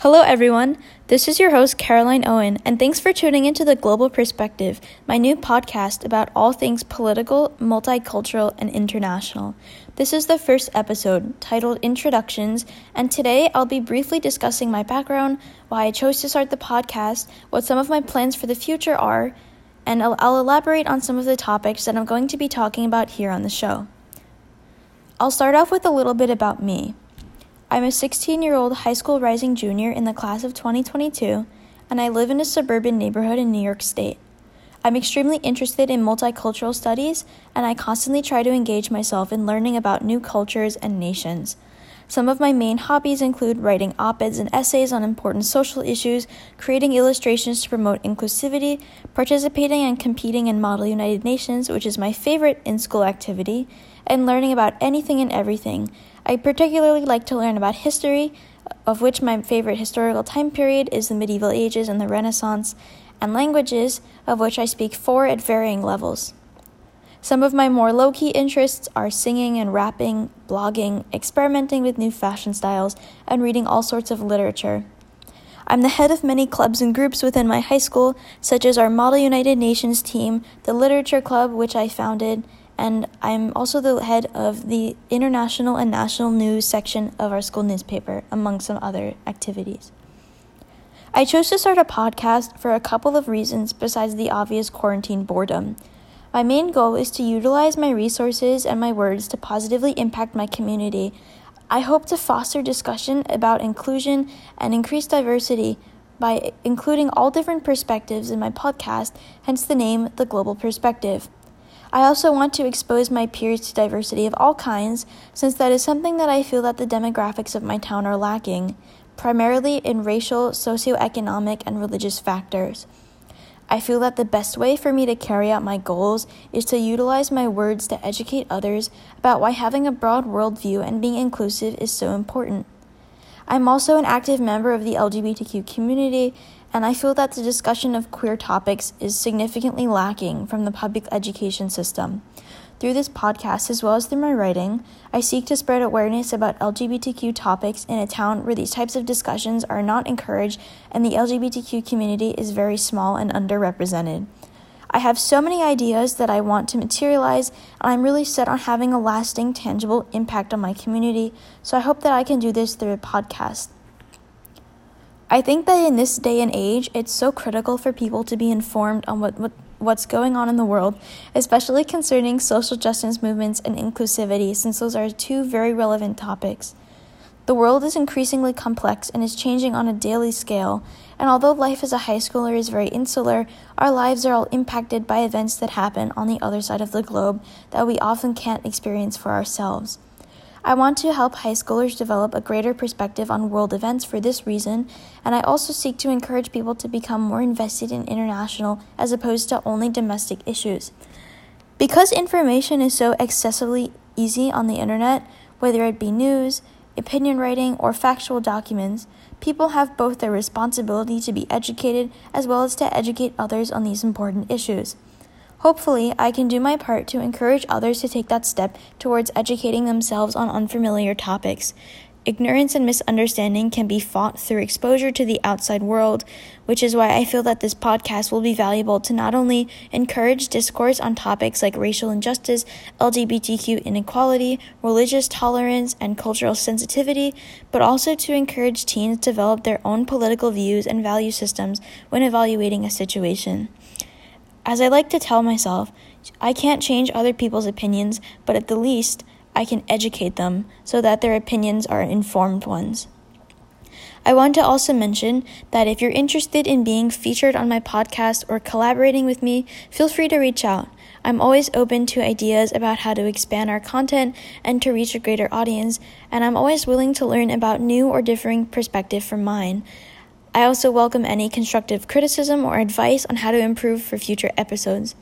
Hello, everyone. This is your host, Caroline Owen, and thanks for tuning into The Global Perspective, my new podcast about all things political, multicultural, and international. This is the first episode, titled Introductions, and today I'll be briefly discussing my background, why I chose to start the podcast, what some of my plans for the future are, and I'll, I'll elaborate on some of the topics that I'm going to be talking about here on the show. I'll start off with a little bit about me. I'm a 16 year old high school rising junior in the class of 2022, and I live in a suburban neighborhood in New York State. I'm extremely interested in multicultural studies, and I constantly try to engage myself in learning about new cultures and nations. Some of my main hobbies include writing op eds and essays on important social issues, creating illustrations to promote inclusivity, participating and competing in Model United Nations, which is my favorite in school activity, and learning about anything and everything. I particularly like to learn about history, of which my favorite historical time period is the medieval ages and the Renaissance, and languages, of which I speak four at varying levels. Some of my more low key interests are singing and rapping, blogging, experimenting with new fashion styles, and reading all sorts of literature. I'm the head of many clubs and groups within my high school, such as our Model United Nations team, the Literature Club, which I founded, and I'm also the head of the international and national news section of our school newspaper, among some other activities. I chose to start a podcast for a couple of reasons besides the obvious quarantine boredom. My main goal is to utilize my resources and my words to positively impact my community. I hope to foster discussion about inclusion and increase diversity by including all different perspectives in my podcast, hence the name The Global Perspective. I also want to expose my peers to diversity of all kinds, since that is something that I feel that the demographics of my town are lacking, primarily in racial, socioeconomic, and religious factors. I feel that the best way for me to carry out my goals is to utilize my words to educate others about why having a broad worldview and being inclusive is so important. I'm also an active member of the LGBTQ community, and I feel that the discussion of queer topics is significantly lacking from the public education system. Through this podcast, as well as through my writing, I seek to spread awareness about LGBTQ topics in a town where these types of discussions are not encouraged and the LGBTQ community is very small and underrepresented. I have so many ideas that I want to materialize, and I'm really set on having a lasting, tangible impact on my community, so I hope that I can do this through a podcast. I think that in this day and age, it's so critical for people to be informed on what, what what's going on in the world, especially concerning social justice movements and inclusivity, since those are two very relevant topics. The world is increasingly complex and is changing on a daily scale, and although life as a high schooler is very insular, our lives are all impacted by events that happen on the other side of the globe that we often can't experience for ourselves. I want to help high schoolers develop a greater perspective on world events for this reason, and I also seek to encourage people to become more invested in international as opposed to only domestic issues. Because information is so excessively easy on the internet, whether it be news, opinion writing, or factual documents, people have both the responsibility to be educated as well as to educate others on these important issues. Hopefully, I can do my part to encourage others to take that step towards educating themselves on unfamiliar topics. Ignorance and misunderstanding can be fought through exposure to the outside world, which is why I feel that this podcast will be valuable to not only encourage discourse on topics like racial injustice, LGBTQ inequality, religious tolerance, and cultural sensitivity, but also to encourage teens to develop their own political views and value systems when evaluating a situation. As I like to tell myself, I can't change other people's opinions, but at the least, I can educate them so that their opinions are informed ones. I want to also mention that if you're interested in being featured on my podcast or collaborating with me, feel free to reach out. I'm always open to ideas about how to expand our content and to reach a greater audience, and I'm always willing to learn about new or differing perspective from mine. I also welcome any constructive criticism or advice on how to improve for future episodes.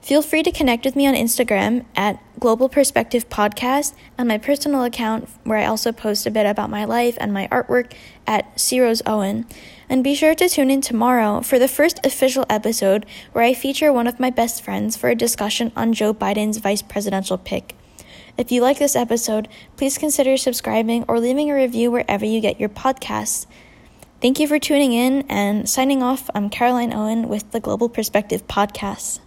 Feel free to connect with me on Instagram at Global Perspective Podcast and my personal account, where I also post a bit about my life and my artwork at Rose Owen. And be sure to tune in tomorrow for the first official episode where I feature one of my best friends for a discussion on Joe Biden's vice presidential pick. If you like this episode, please consider subscribing or leaving a review wherever you get your podcasts. Thank you for tuning in and signing off. I'm Caroline Owen with the Global Perspective Podcast.